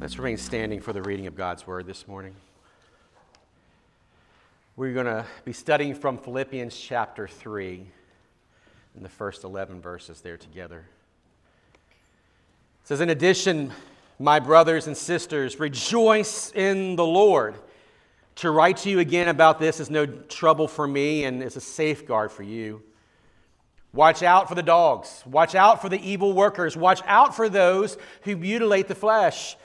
Let's remain standing for the reading of God's word this morning. We're going to be studying from Philippians chapter 3 in the first 11 verses there together. It says, In addition, my brothers and sisters, rejoice in the Lord. To write to you again about this is no trouble for me and is a safeguard for you. Watch out for the dogs. Watch out for the evil workers. Watch out for those who mutilate the flesh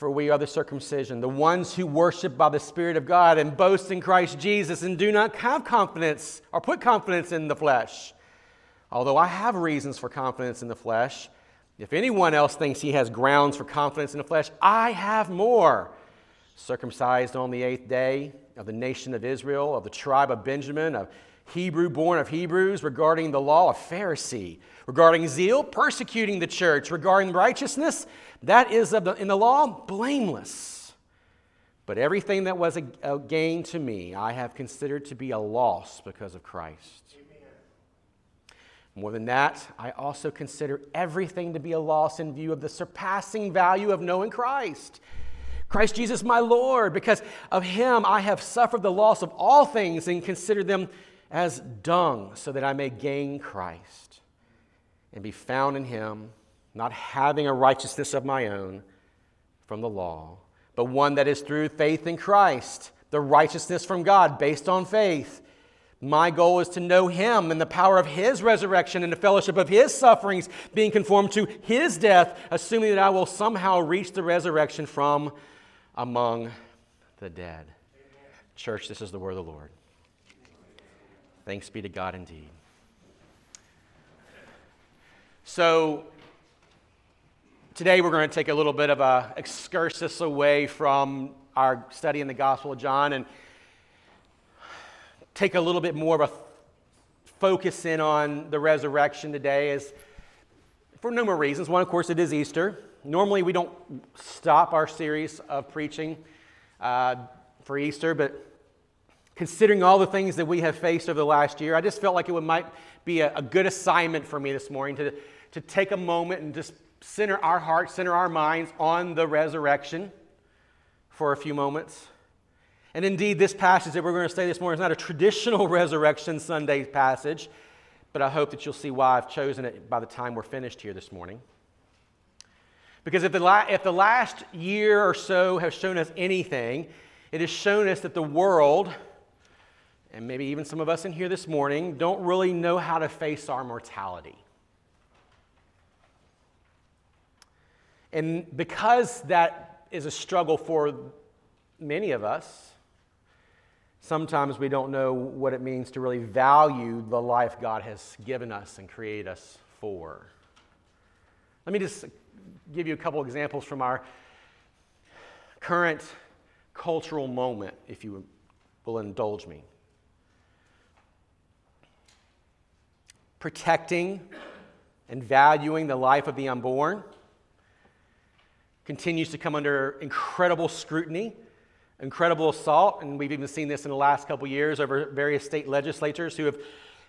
for we are the circumcision, the ones who worship by the Spirit of God and boast in Christ Jesus and do not have confidence or put confidence in the flesh. Although I have reasons for confidence in the flesh, if anyone else thinks he has grounds for confidence in the flesh, I have more. Circumcised on the eighth day of the nation of Israel, of the tribe of Benjamin, of Hebrew born of Hebrews, regarding the law, a Pharisee, regarding zeal, persecuting the church, regarding righteousness, that is the, in the law blameless. But everything that was a, a, uh, gain to me, I have considered to be a loss because of Christ. Amen. More than that, I also consider everything to be a loss in view of the surpassing value of knowing Christ. Christ Jesus, my Lord, because of him I have suffered the loss of all things and consider them as dung, so that I may gain Christ and be found in him not having a righteousness of my own from the law, but one that is through faith in Christ, the righteousness from God based on faith. My goal is to know Him and the power of His resurrection and the fellowship of His sufferings, being conformed to His death, assuming that I will somehow reach the resurrection from among the dead. Church, this is the word of the Lord. Thanks be to God indeed. So, Today we're going to take a little bit of a excursus away from our study in the Gospel of John and take a little bit more of a focus in on the resurrection today is for numerous reasons. One, of course, it is Easter. Normally we don't stop our series of preaching uh, for Easter, but considering all the things that we have faced over the last year, I just felt like it would, might be a, a good assignment for me this morning to, to take a moment and just center our hearts, center our minds on the resurrection for a few moments. And indeed, this passage that we're going to study this morning is not a traditional Resurrection Sunday passage, but I hope that you'll see why I've chosen it by the time we're finished here this morning. Because if the, la- if the last year or so has shown us anything, it has shown us that the world, and maybe even some of us in here this morning, don't really know how to face our mortality. And because that is a struggle for many of us, sometimes we don't know what it means to really value the life God has given us and created us for. Let me just give you a couple examples from our current cultural moment, if you will indulge me. Protecting and valuing the life of the unborn continues to come under incredible scrutiny, incredible assault, and we've even seen this in the last couple years over various state legislatures who have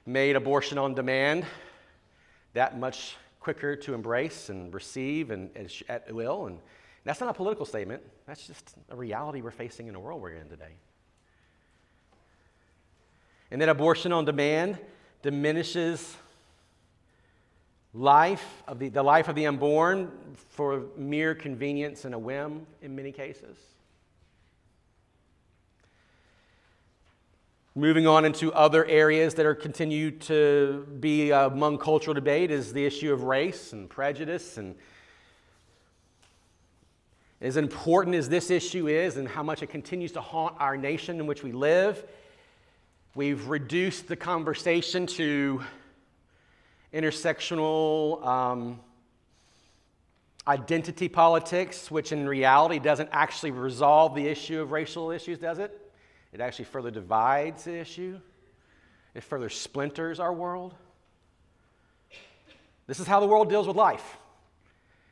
made abortion on demand that much quicker to embrace and receive and, and at will. And that's not a political statement, that's just a reality we're facing in the world we're in today. And then abortion on demand diminishes life of the, the life of the unborn for mere convenience and a whim in many cases. Moving on into other areas that are continue to be uh, among cultural debate is the issue of race and prejudice and as important as this issue is and how much it continues to haunt our nation in which we live, we've reduced the conversation to intersectional um, identity politics, which in reality doesn't actually resolve the issue of racial issues, does it? It actually further divides the issue, it further splinters our world. This is how the world deals with life.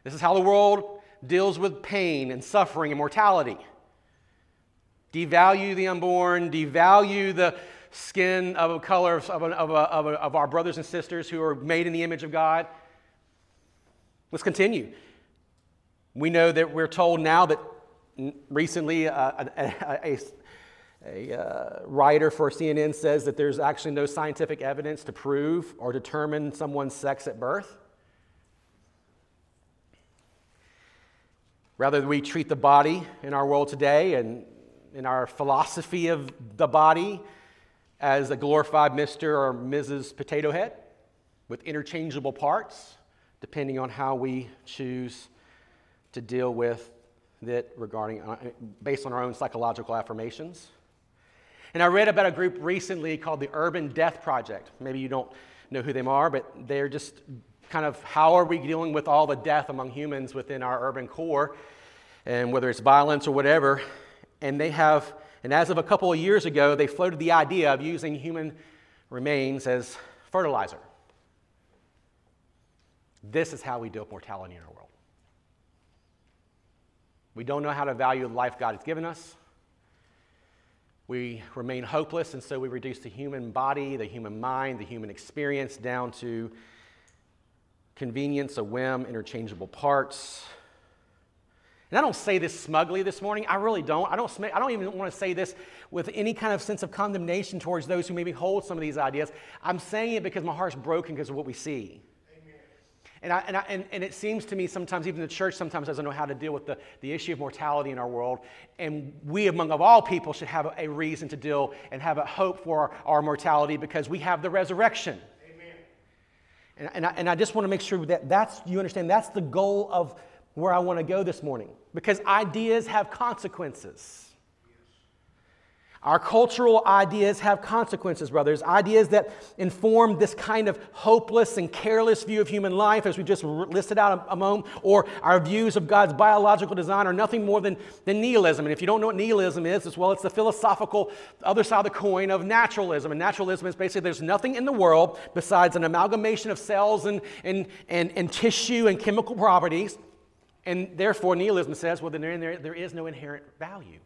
This is how the world deals with pain and suffering and mortality. Devalue the unborn, devalue the, skin of a color of, of, of, of, of our brothers and sisters who are made in the image of God. Let's continue. We know that we're told now that recently uh, a, a, a, uh, writer for CNN says that there's actually no scientific evidence to prove or determine someone's sex at birth. Rather, we treat the body in our world today and in our philosophy of the body as a glorified Mr. or Mrs. Potato Head with interchangeable parts, depending on how we choose to deal with it regarding, uh, based on our own psychological affirmations. And I read about a group recently called the Urban Death Project. Maybe you don't know who they are, but they're just kind of how are we dealing with all the death among humans within our urban core, and whether it's violence or whatever. And they have, and as of a couple of years ago, they floated the idea of using human remains as fertilizer. This is how we deal with mortality in our world. We don't know how to value the life God has given us. We remain hopeless, and so we reduce the human body, the human mind, the human experience down to convenience, a whim, interchangeable parts. And I don't say this smugly this morning. I really don't. I don't, I don't even want to say this with any kind of sense of condemnation towards those who maybe hold some of these ideas. I'm saying it because my heart's broken because of what we see. And, I, and, I, and, and, it seems to me sometimes, even the church sometimes doesn't know how to deal with the, the issue of mortality in our world. And we, among of all people, should have a, a reason to deal and have a hope for our, our mortality because we have the resurrection. And, and, I, and I just want to make sure that that's, you understand, that's the goal of where I want to go this morning. Because ideas have consequences. Our cultural ideas have consequences, brothers. Ideas that inform this kind of hopeless and careless view of human life, as we just listed out a, moment, or our views of God's biological design are nothing more than, than nihilism. And if you don't know what nihilism is, as well, it's the philosophical other side of the coin of naturalism. And naturalism is basically there's nothing in the world besides an amalgamation of cells and, and, and, and tissue and chemical properties. And therefore, nihilism says, well, then there, there is no inherent value.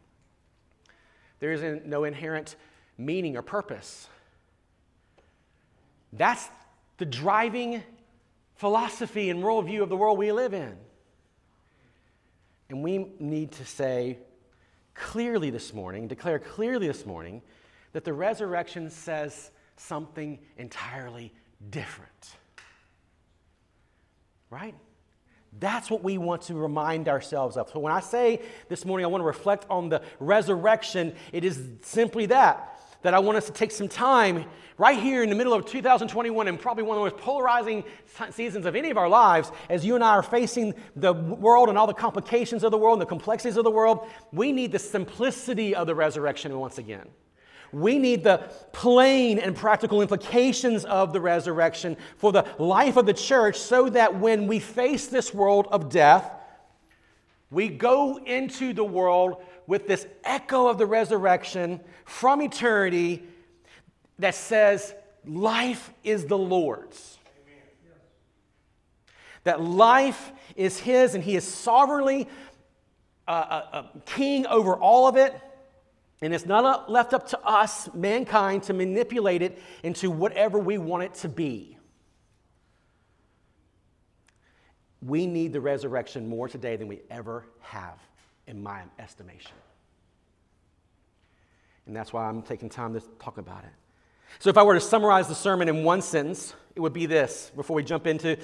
There is no inherent meaning or purpose. That's the driving philosophy and worldview of the world we live in. And we need to say clearly this morning, declare clearly this morning, that the resurrection says something entirely different. Right? That's what we want to remind ourselves of. So when I say this morning I want to reflect on the resurrection, it is simply that. That I want us to take some time right here in the middle of 2021 and probably one of the most polarizing seasons of any of our lives as you and I are facing the world and all the complications of the world and the complexities of the world. We need the simplicity of the resurrection once again. We need the plain and practical implications of the resurrection for the life of the church so that when we face this world of death, we go into the world with this echo of the resurrection from eternity that says, Life is the Lord's. That life is His and He is sovereignly uh, uh, uh, king over all of it. And it's not uh, left up to us, mankind, to manipulate it into whatever we want it to be. We need the resurrection more today than we ever have, in my estimation. And that's why I'm taking time to talk about it. So, if I were to summarize the sermon in one sentence, it would be this before we jump into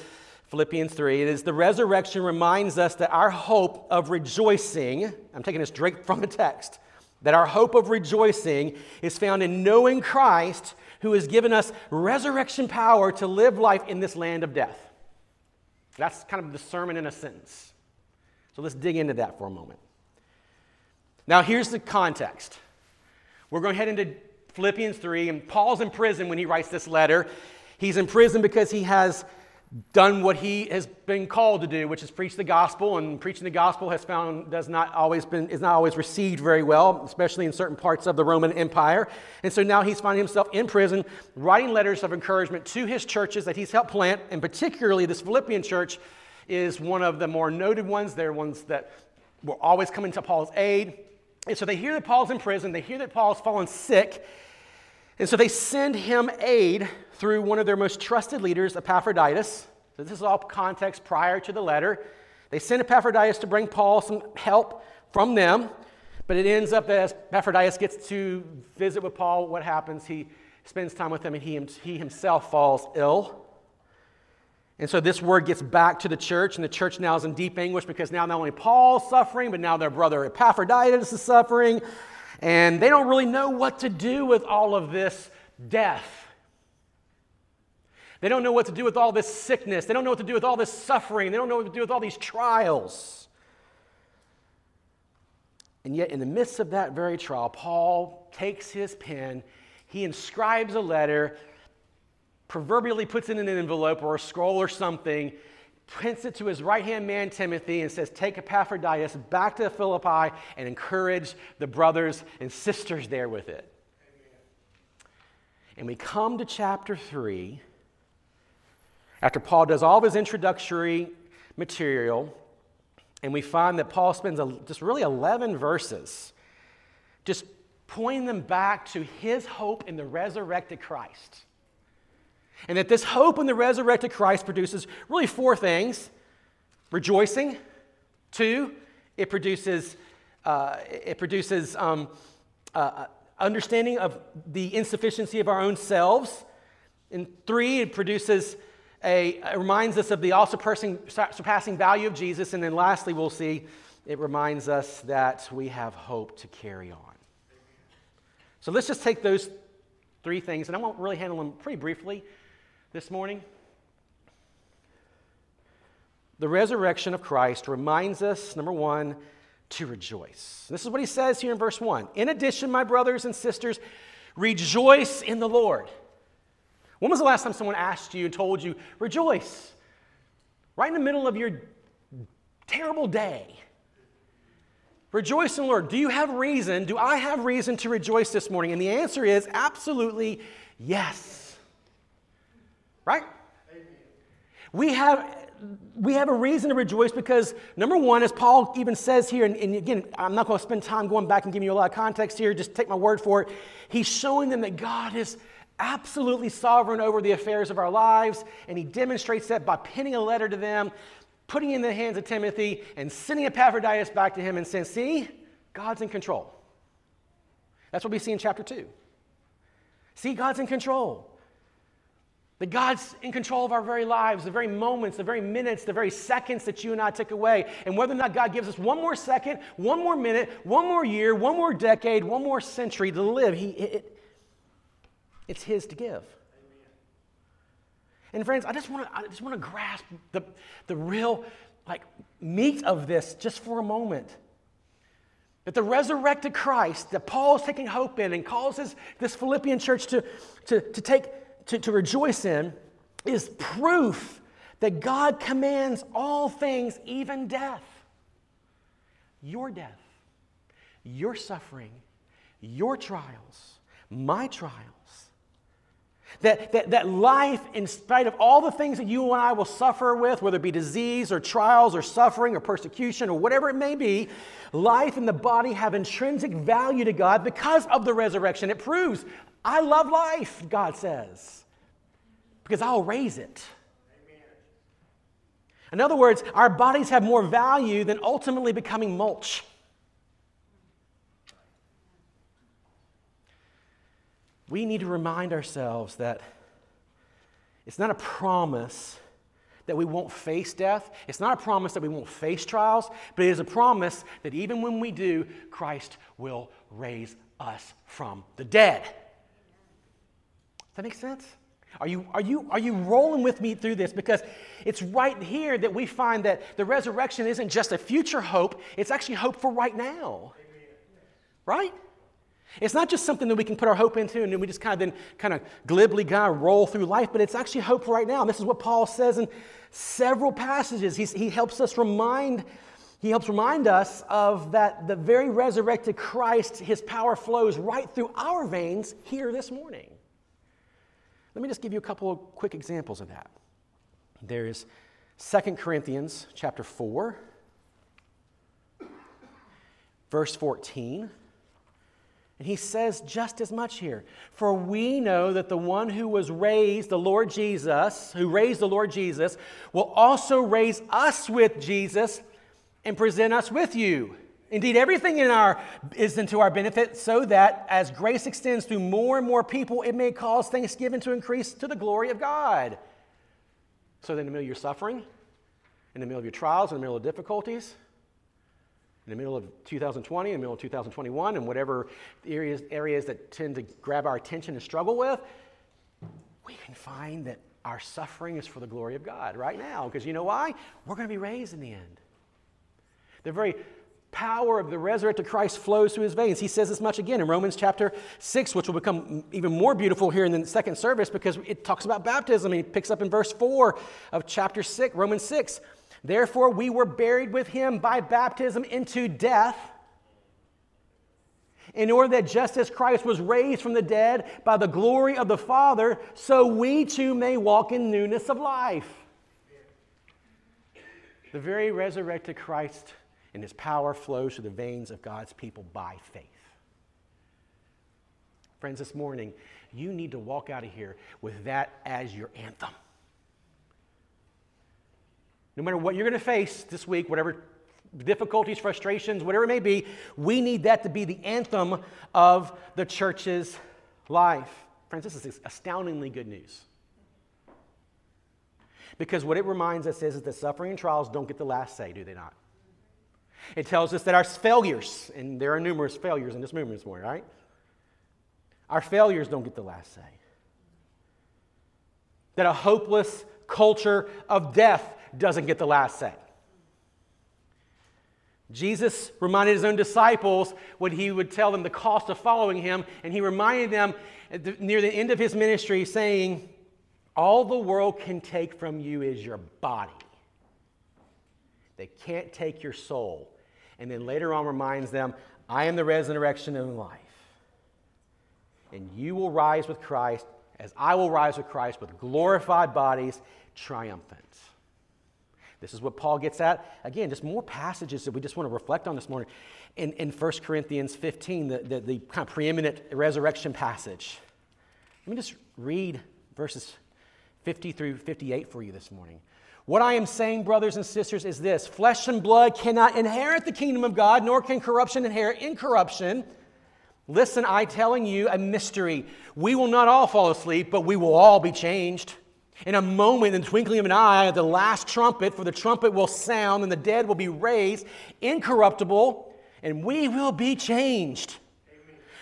Philippians 3. It is the resurrection reminds us that our hope of rejoicing, I'm taking this straight from the text, that our hope of rejoicing is found in knowing Christ, who has given us resurrection power to live life in this land of death. That's kind of the sermon in a sentence. So let's dig into that for a moment. Now, here's the context. We're going to head into Philippians 3, and Paul's in prison when he writes this letter. He's in prison because he has done what he has been called to do, which is preach the gospel. And preaching the gospel has found does not always been is not always received very well, especially in certain parts of the Roman Empire. And so now he's finding himself in prison, writing letters of encouragement to his churches that he's helped plant, and particularly this Philippian church is one of the more noted ones. They're ones that were always coming to Paul's aid. And so they hear that Paul's in prison, they hear that Paul's fallen sick, and so they send him aid through one of their most trusted leaders, Epaphroditus. So this is all context prior to the letter. They send Epaphroditus to bring Paul some help from them, but it ends up that as Epaphroditus gets to visit with Paul, what happens? He spends time with him and he, he himself falls ill. And so this word gets back to the church, and the church now is in deep anguish because now not only Paul's suffering, but now their brother Epaphroditus is suffering. And they don't really know what to do with all of this death. They don't know what to do with all this sickness. They don't know what to do with all this suffering. They don't know what to do with all these trials. And yet, in the midst of that very trial, Paul takes his pen, he inscribes a letter, proverbially puts it in an envelope or a scroll or something, prints it to his right hand man, Timothy, and says, Take Epaphroditus back to Philippi and encourage the brothers and sisters there with it. And we come to chapter 3 after Paul does all of his introductory material, and we find that Paul spends just really 11 verses just pointing them back to his hope in the resurrected Christ. And that this hope in the resurrected Christ produces really four things rejoicing, two, it produces, uh, it produces um, uh, understanding of the insufficiency of our own selves, and three, it produces a, it reminds us of the all surpassing value of Jesus. And then lastly, we'll see it reminds us that we have hope to carry on. So let's just take those three things, and I won't really handle them pretty briefly this morning. The resurrection of Christ reminds us, number one, to rejoice. This is what he says here in verse 1. In addition, my brothers and sisters, rejoice in the Lord. When was the last time someone asked you and told you, rejoice? Right in the middle of your terrible day. Rejoice in the Lord. Do you have reason? Do I have reason to rejoice this morning? And the answer is absolutely yes. Right? Amen. We have we have a reason to rejoice because, number one, as Paul even says here, and, and again, I'm not going to spend time going back and giving you a lot of context here, just take my word for it. He's showing them that God is absolutely sovereign over the affairs of our lives, and he demonstrates that by penning a letter to them, putting in the hands of Timothy, and sending Epaphroditus back to him and saying, See, God's in control. That's what we see in chapter 2. See, God's in control. That God's in control of our very lives, the very moments, the very minutes, the very seconds that you and I took away. And whether or not God gives us one more second, one more minute, one more year, one more decade, one more century to live, he, it, it's His to give. And friends, I just want to I just want to grasp the, the real like meat of this just for a moment. That the resurrected Christ that Paul is taking hope in and calls his, this Philippian church to, to, to take to, to rejoice in is proof that God commands all things, even death. Your death, your suffering, your trials, my trials that, that, that life, in spite of all the things that you and I will suffer with, whether it be disease or trials or suffering or persecution or whatever it may be, life and the body have intrinsic value to God because of the resurrection. It proves, I love life, God says, because I'll raise it. In other words, our bodies have more value than ultimately becoming mulch. we need to remind ourselves that it's not a promise that we won't face death. It's not a promise that we won't face trials, but it is a promise that even when we do, Christ will raise us from the dead. Does that make sense? Are you, are, you, are you rolling with me through this? Because it's right here that we find that the resurrection isn't just a future hope, it's actually hope for right now. Right? It's not just something that we can put our hope into and then we just kind of then kind of glibly kind of roll through life, but it's actually hope for right now. This is what Paul says in several passages. He's, he helps us remind, he helps remind us of that the very resurrected Christ, his power flows right through our veins here this morning. Let me just give you a couple of quick examples of that. There is 2 Corinthians chapter 4, verse 14. And he says just as much here. For we know that the one who was raised, the Lord Jesus, who raised the Lord Jesus, will also raise us with Jesus and present us with you. Indeed, everything in our is into our benefit, so that as grace extends through more and more people, it may cause thanksgiving to increase to the glory of God. So that in the middle of your suffering, in the middle of your trials, in the middle of difficulties, in the middle of 2020, in the middle of 2021, and whatever areas, areas that tend to grab our attention and struggle with, we can find that our suffering is for the glory of God right now. Because you know why? We're going to be raised in the end. The very power of the resurrected Christ flows through his veins. He says this much again in Romans chapter 6, which will become even more beautiful here in the second service because it talks about baptism. He picks up in verse 4 of chapter 6, Romans 6. Therefore, we were buried with him by baptism into death, in order that just as Christ was raised from the dead by the glory of the Father, so we too may walk in newness of life. The very resurrected Christ and his power flows through the veins of God's people by faith. Friends, this morning, you need to walk out of here with that as your anthem. No matter what you're going to face this week, whatever difficulties, frustrations, whatever it may be, we need that to be the anthem of the church's life. Friends, this is astoundingly good news. Because what it reminds us is that suffering and trials don't get the last say, do they not? It tells us that our failures, and there are numerous failures in this movement this morning, right? Our failures don't get the last say. That a hopeless culture of death doesn't get the last say. Jesus reminded his own disciples when he would tell them the cost of following him, and he reminded them near the end of his ministry, saying, All the world can take from you is your body. They can't take your soul. And then later on reminds them, I am the resurrection and life. And you will rise with Christ as I will rise with Christ with glorified bodies, triumphant. This is what Paul gets at. Again, just more passages that we just want to reflect on this morning. In, in 1 Corinthians 15, the, the, the kind of preeminent resurrection passage. Let me just read verses 50 through 58 for you this morning. What I am saying, brothers and sisters, is this flesh and blood cannot inherit the kingdom of God, nor can corruption inherit incorruption. Listen, I telling you a mystery. We will not all fall asleep, but we will all be changed. In a moment, in the twinkling of an eye, the last trumpet, for the trumpet will sound, and the dead will be raised incorruptible, and we will be changed.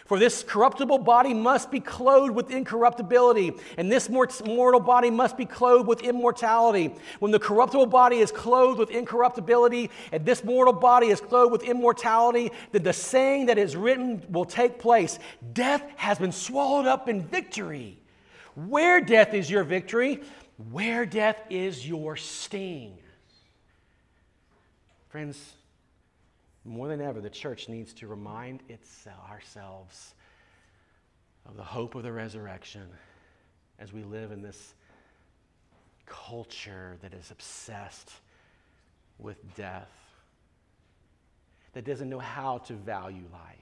For this corruptible body must be clothed with incorruptibility, and this mortal body must be clothed with immortality. When the corruptible body is clothed with incorruptibility, and this mortal body is clothed with immortality, then the saying that is written will take place Death has been swallowed up in victory. Where death is your victory, where death is your sting. Friends, more than ever, the church needs to remind itself, ourselves of the hope of the resurrection as we live in this culture that is obsessed with death, that doesn't know how to value life.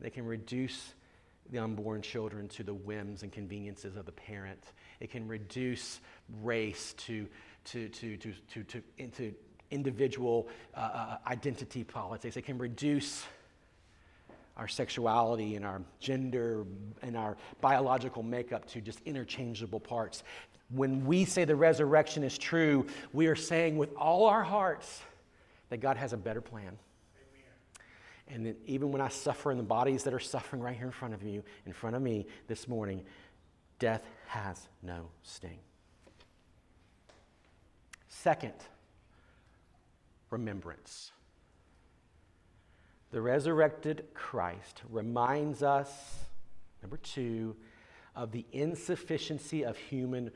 They can reduce the unborn children to the whims and conveniences of the parent. It can reduce race to, to, to, to, to, to, into individual uh, uh, identity politics. It can reduce our sexuality and our gender and our biological makeup to just interchangeable parts. When we say the resurrection is true, we are saying with all our hearts that God has a better plan. And that even when I suffer in the bodies that are suffering right here in front of you, in front of me this morning, death has no sting. Second, remembrance. The resurrected Christ reminds us, number two, of the insufficiency of human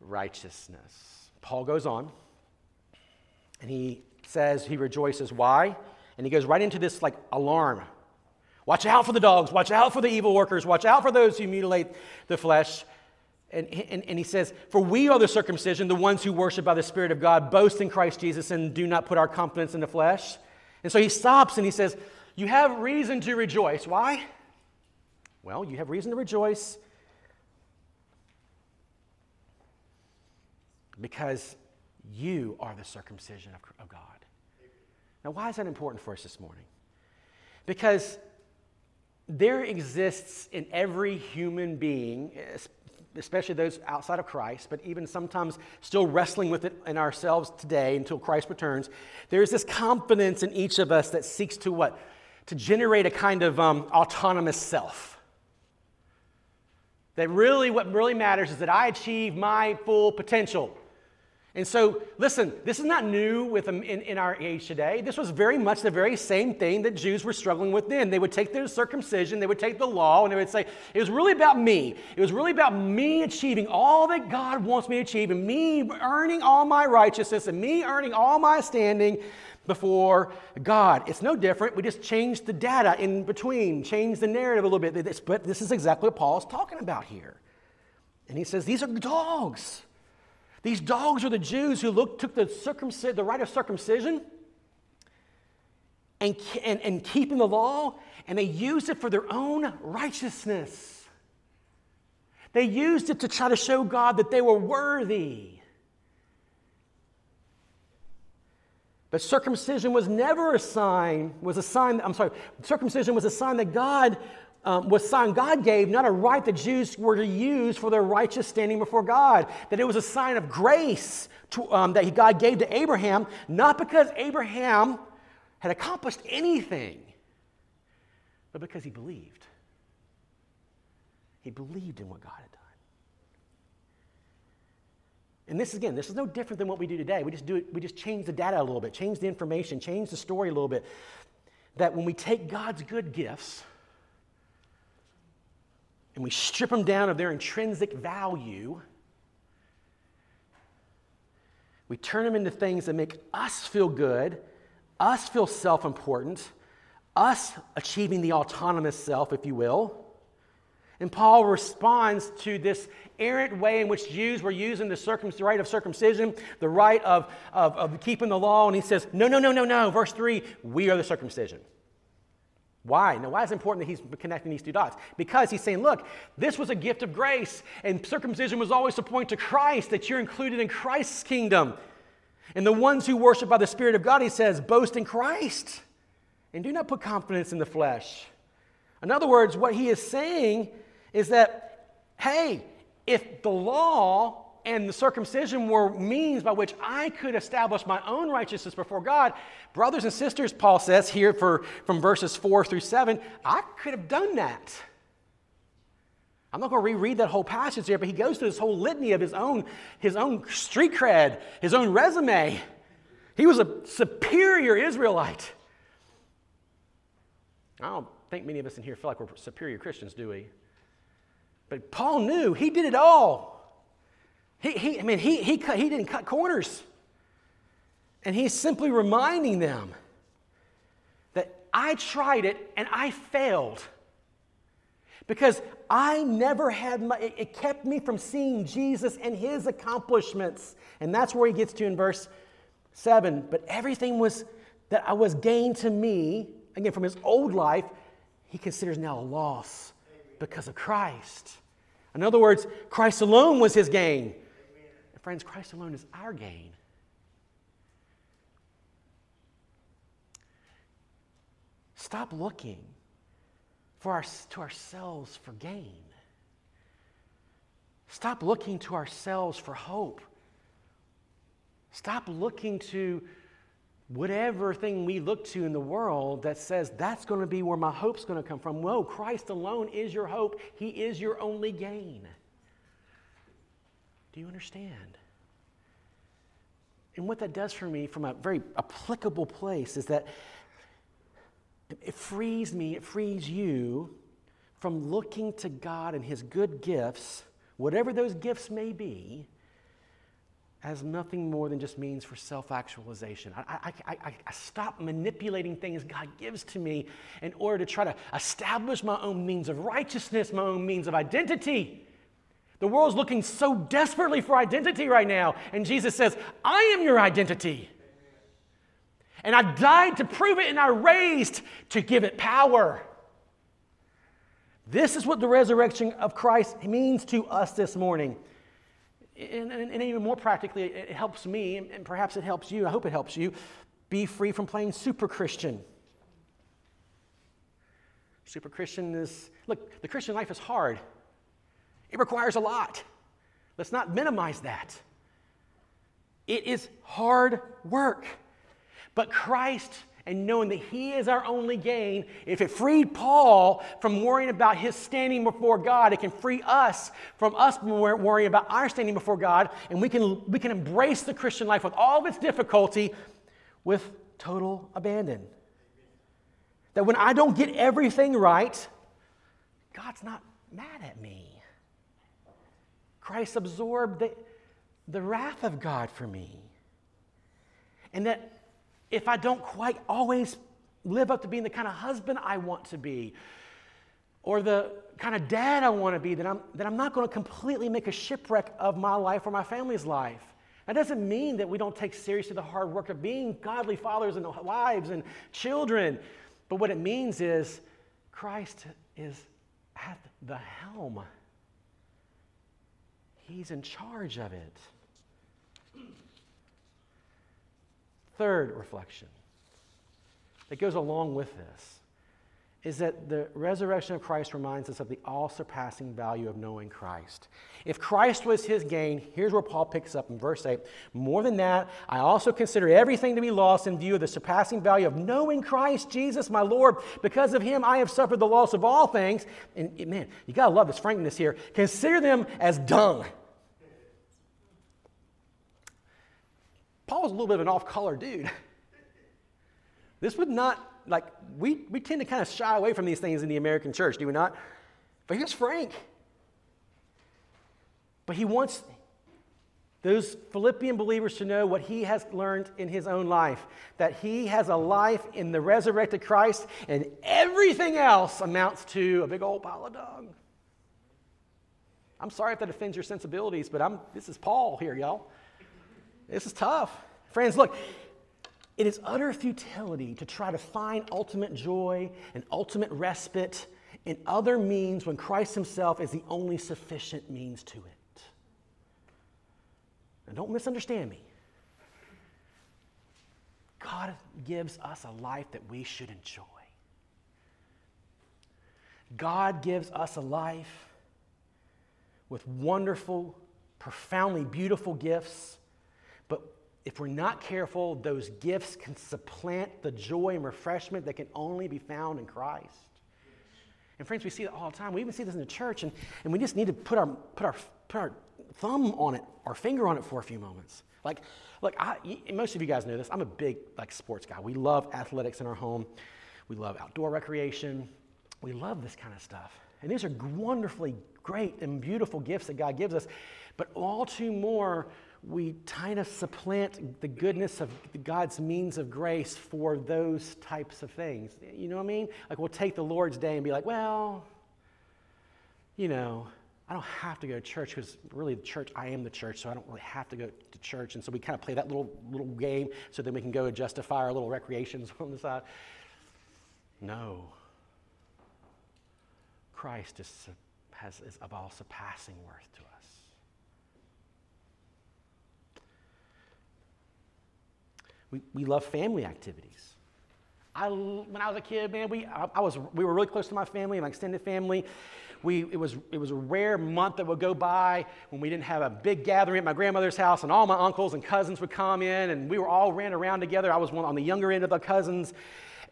righteousness. Paul goes on and he says he rejoices. Why? And he goes right into this like alarm. Watch out for the dogs, watch out for the evil workers, watch out for those who mutilate the flesh. And, and, and, he says, For we are the circumcision, the ones who worship by the Spirit of God, boast in Christ Jesus, and do not put our confidence in the flesh. And so he stops and he says, You have reason to rejoice. Why? Well, you have reason to rejoice because you are the circumcision of, of God. Now, why is that important for us this morning? Because there exists in every human being, especially those outside of Christ, but even sometimes still wrestling with it in ourselves today until Christ returns, there's this confidence in each of us that seeks to what? To generate a kind of um, autonomous self. That really, what really matters is that I achieve my full potential. And so, listen, this is not new with them in, in our age today. This was very much the very same thing that Jews were struggling with then. They would take their circumcision, they would take the law, and they would say, it was really about me. It was really about me achieving all that God wants me to achieve, and me earning all my righteousness, and me earning all my standing before God. It's no different. We just changed the data in between, change the narrative a little bit. But this is exactly what Paul is talking about here. And he says, These are dogs. These dogs are the Jews who looked, took the, circumcis- the rite of circumcision and, and, and keeping the law, and they used it for their own righteousness. They used it to try to show God that they were worthy. But circumcision was never a sign, was a sign, I'm sorry, circumcision was a sign that God um, was sign God gave, not a right the Jews were to use for their righteous standing before God. That it was a sign of grace to, um, that God gave to Abraham, not because Abraham had accomplished anything, but because he believed. He believed in what God had done. And this again, this is no different than what we do today. We just do it, we just change the data a little bit, change the information, change the story a little bit. That when we take God's good gifts and we strip them down of their intrinsic value, we turn them into things that make us feel good, us feel self important, us achieving the autonomous self, if you will. And Paul responds to this errant way in which Jews were using the, circum- the rite of circumcision, the right of, of, of keeping the law, and he says, No, no, no, no, no. Verse 3 we are the circumcision. Why? Now, why is it important that he's connecting these two dots? Because he's saying, look, this was a gift of grace, and circumcision was always to point to Christ, that you're included in Christ's kingdom. And the ones who worship by the Spirit of God, he says, boast in Christ and do not put confidence in the flesh. In other words, what he is saying is that, hey, if the law and the circumcision were means by which I could establish my own righteousness before God. Brothers and sisters, Paul says here for, from verses 4 through 7, I could have done that. I'm not going to reread that whole passage here, but he goes through this whole litany of his own, his own street cred, his own resume. He was a superior Israelite. I don't think many of us in here feel like we're superior Christians, do we? But Paul knew he did it all. He, he, I mean, he, he, cut, he didn't cut corners. And he's simply reminding them that I tried it and I failed. Because I never had my, it, kept me from seeing Jesus and his accomplishments. And that's where he gets to in verse 7. But everything was that I was gained to me, again, from his old life, he considers now a loss because of Christ. In other words, Christ alone was his gain. Friends, Christ alone is our gain. Stop looking for our, to ourselves for gain. Stop looking to ourselves for hope. Stop looking to whatever thing we look to in the world that says that's going to be where my hope's going to come from. Whoa, Christ alone is your hope. He is your only gain. Do you understand? And what that does for me from a very applicable place is that it frees me, it frees you from looking to God and His good gifts, whatever those gifts may be, as nothing more than just means for self actualization. I, I, I, I, stop manipulating things God gives to me in order to try to establish my own means of righteousness, my own means of identity. The world's looking so desperately for identity right now. And Jesus says, I am your identity. And I died to prove it, and I raised to give it power. This is what the resurrection of Christ means to us this morning. And, and, and even more practically, it helps me, and perhaps it helps you. I hope it helps you be free from playing super Christian. Super Christian is, look, the Christian life is hard, it requires a lot. Let's not minimize that. It is hard work. But Christ and knowing that He is our only gain, if it freed Paul from worrying about his standing before God, it can free us from us worrying about our standing before God, and we can, we can embrace the Christian life with all of its difficulty with total abandon. That when I don't get everything right, God's not mad at me. Christ absorbed the, the wrath of God for me. And that if I don't quite always live up to being the kind of husband I want to be, or the kind of dad I want to be, that I'm, that I'm not going to completely make a shipwreck of my life or my family's life. That doesn't mean that we don't take seriously the hard work of being godly fathers and wives and children. But what it means is Christ is at the helm, He's in charge of it. Third reflection that goes along with this is that the resurrection of Christ reminds us of the all surpassing value of knowing Christ. If Christ was his gain, here's where Paul picks up in verse 8 More than that, I also consider everything to be lost in view of the surpassing value of knowing Christ Jesus, my Lord. Because of him, I have suffered the loss of all things. And man, you got to love this frankness here. Consider them as dung Paul was a little bit of an off color dude. This would not, like, we, we tend to kind of shy away from these things in the American church, do we not? But here's Frank. But he wants those Philippian believers to know what he has learned in his own life that he has a life in the resurrected Christ, and everything else amounts to a big old pile of dung. I'm sorry if that offends your sensibilities, but I'm, this is Paul here, y'all. This is tough. Friends, look, it is utter futility to try to find ultimate joy and ultimate respite in other means when Christ Himself is the only sufficient means to it. Now, don't misunderstand me. God gives us a life that we should enjoy. God gives us a life with wonderful, profoundly beautiful gifts if we're not careful, those gifts can supplant the joy and refreshment that can only be found in Christ. And friends, we see it all the time. We even see this in the church, and, and we just need to put our, put, our, put our thumb on it, our finger on it for a few moments. Like, look, I, most of you guys know this. I'm a big like sports guy. We love athletics in our home. We love outdoor recreation. We love this kind of stuff. And these are wonderfully great and beautiful gifts that God gives us. But all too more, we kind of supplant the goodness of God's means of grace for those types of things. You know what I mean? Like we'll take the Lord's Day and be like, well, you know, I don't have to go to church because really the church, I am the church, so I don't really have to go to church. And so we kind of play that little little game so then we can go and justify our little recreations on the side. No. Christ is, has, is of all surpassing worth to us. We, we love family activities. I, when I was a kid, man, we, I, I, was, we were really close to my family, my extended family. We, it, was, it was a rare month that would go by when we didn't have a big gathering at my grandmother's house, and all my uncles and cousins would come in, and we were all ran around together. I was one on the younger end of the cousins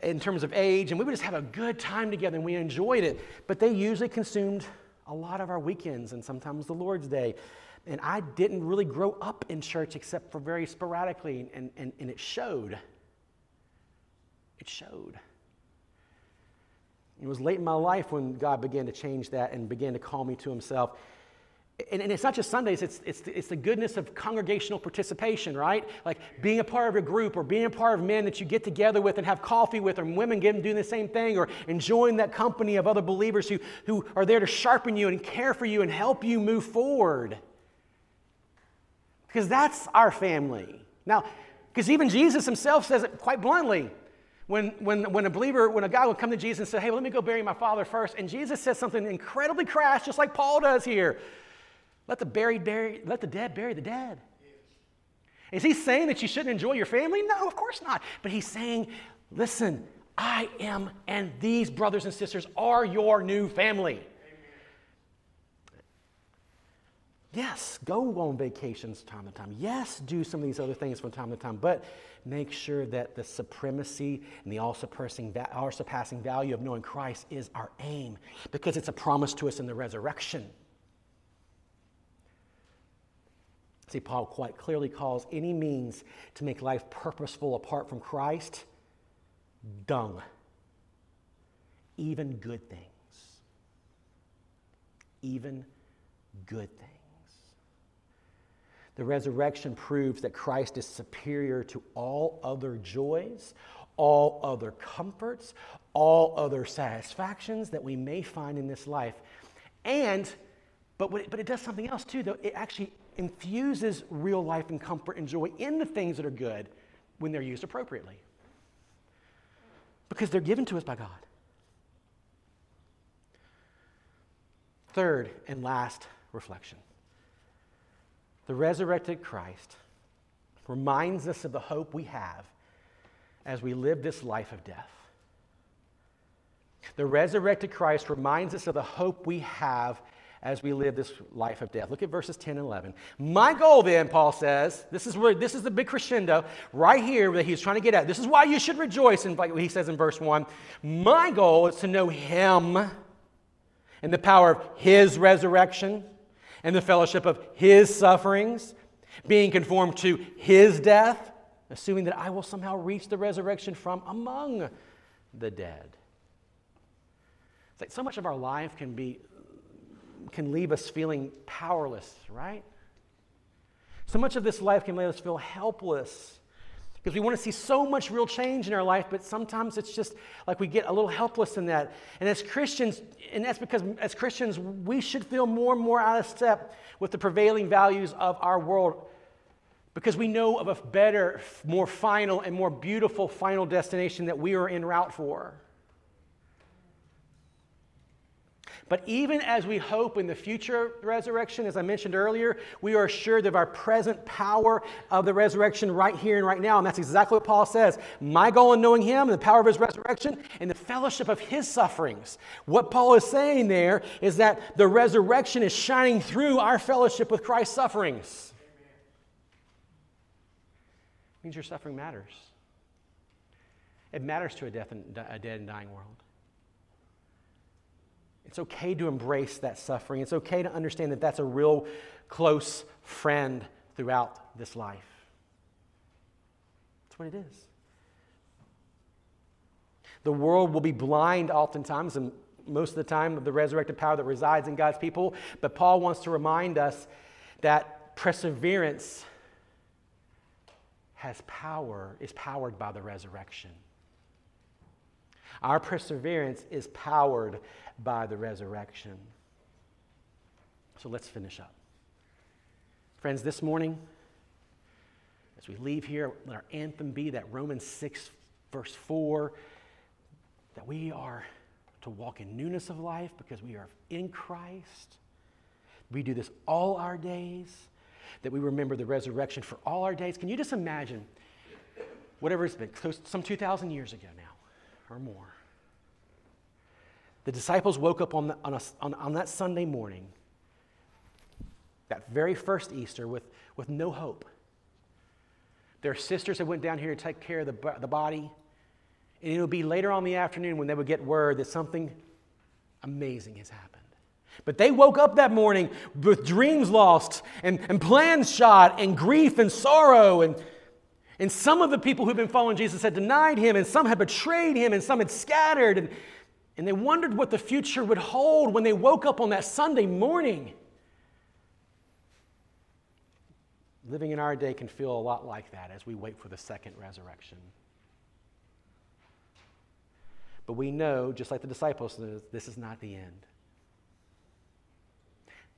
in terms of age, and we would just have a good time together, and we enjoyed it. But they usually consumed a lot of our weekends and sometimes the Lord's Day. And I didn't really grow up in church except for very sporadically, and, and, and it showed. It showed. It was late in my life when God began to change that and began to call me to Himself. And, and, it's not just Sundays, it's, it's, it's the goodness of congregational participation, right? Like being a part of a group or being a part of men that you get together with and have coffee with, or women getting doing the same thing, or enjoying that company of other believers who, who are there to sharpen you and care for you and help you move forward because that's our family. Now, Because even Jesus himself says it quite bluntly. When, when, when a believer, when a guy would come to Jesus and say, Hey, let me go bury my father first, and Jesus says something incredibly crass, just like Paul does here. Let the buried bury, let the dead bury the dead. Is he saying that you shouldn't enjoy your family? No, of course not. But he's saying, listen, I am, and these brothers and sisters are your new family. Yes, go on vacations time to time. Yes, do some of these other things from time to time, but make sure that the supremacy and the all surpassing, surpassing value of knowing Christ is our aim because it's a promise to us in the resurrection. See, Paul quite clearly calls any means to make life purposeful apart from Christ dung, even good things. Even good things. The resurrection proves that Christ is superior to all other joys, all other comforts, all other satisfactions that we may find in this life. And, but, but it does something else too, though. It actually infuses real life and comfort and joy in the things that are good when they're used appropriately. Because they're given to us by God. Third and last reflection the resurrected Christ reminds us of the hope we have as we live this life of death. The resurrected Christ reminds us of the hope we have as we live this life of death. Look at verses 10 and 11. My goal, then, Paul says, this is where this is the big crescendo right here that he's trying to get at. This is why you should rejoice, in what he says in verse 1. My goal is to know him and the power of his resurrection and the fellowship of his sufferings, being conformed to his death, assuming that I will somehow reach the resurrection from among the dead. It's like so much of our life can be can leave us feeling powerless, right? So much of this life can leave us feel helpless because we want to see so much real change in our life, but sometimes it's just like we get a little helpless in that. And as Christians, and that's because as Christians, we should feel more and more out of step with the prevailing values of our world because we know of a better, more final, and more beautiful final destination that we are en route for. But even as we hope in the future resurrection, as I mentioned earlier, we are assured of our present power of the resurrection right here and right now. And that's exactly what Paul says. My goal in knowing him and the power of his resurrection and the fellowship of his sufferings. What Paul is saying there is that the resurrection is shining through our fellowship with Christ's sufferings. It means your suffering matters. It matters to a, death and, a dead and dying world. It's okay to embrace that suffering. It's okay to understand that that's a real close friend throughout this life. That's what it is. The world will be blind oftentimes, and most of the time, of the resurrected power that resides in God's people. But Paul wants to remind us that perseverance has power, is powered by the resurrection. Our perseverance is powered by the resurrection. So let's finish up. Friends, this morning, as we leave here, let our anthem be that Romans 6, verse 4, that we are to walk in newness of life because we are in Christ. We do this all our days, that we remember the resurrection for all our days. Can you just imagine, whatever it's been, close, some 2,000 years ago now or more? The disciples woke up on, the, on, a, on, on that Sunday morning, that very first Easter, with, with no hope. Their sisters had went down here to take care of the, the body. And it would be later on the afternoon when they would get word that something amazing has happened. But they woke up that morning with dreams lost and, and plans shot and grief and sorrow. And, and some of the people who'd been following Jesus had denied him, and some had betrayed him, and some had scattered. And, and they wondered what the future would hold when they woke up on that Sunday morning. Living in our day can feel a lot like that as we wait for the second resurrection. But we know, just like the disciples, this is not the end.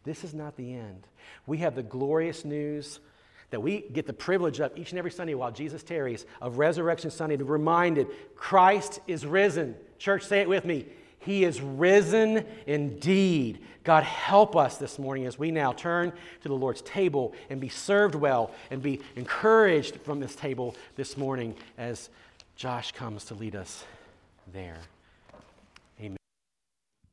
This is not the end. We have the glorious news that we get the privilege of each and every Sunday while Jesus tarries, of Resurrection Sunday, to be reminded Christ is risen. Church, say it with me. He is risen indeed. God, help us this morning as we now turn to the Lord's table and be served well and be encouraged from this table this morning as Josh comes to lead us there.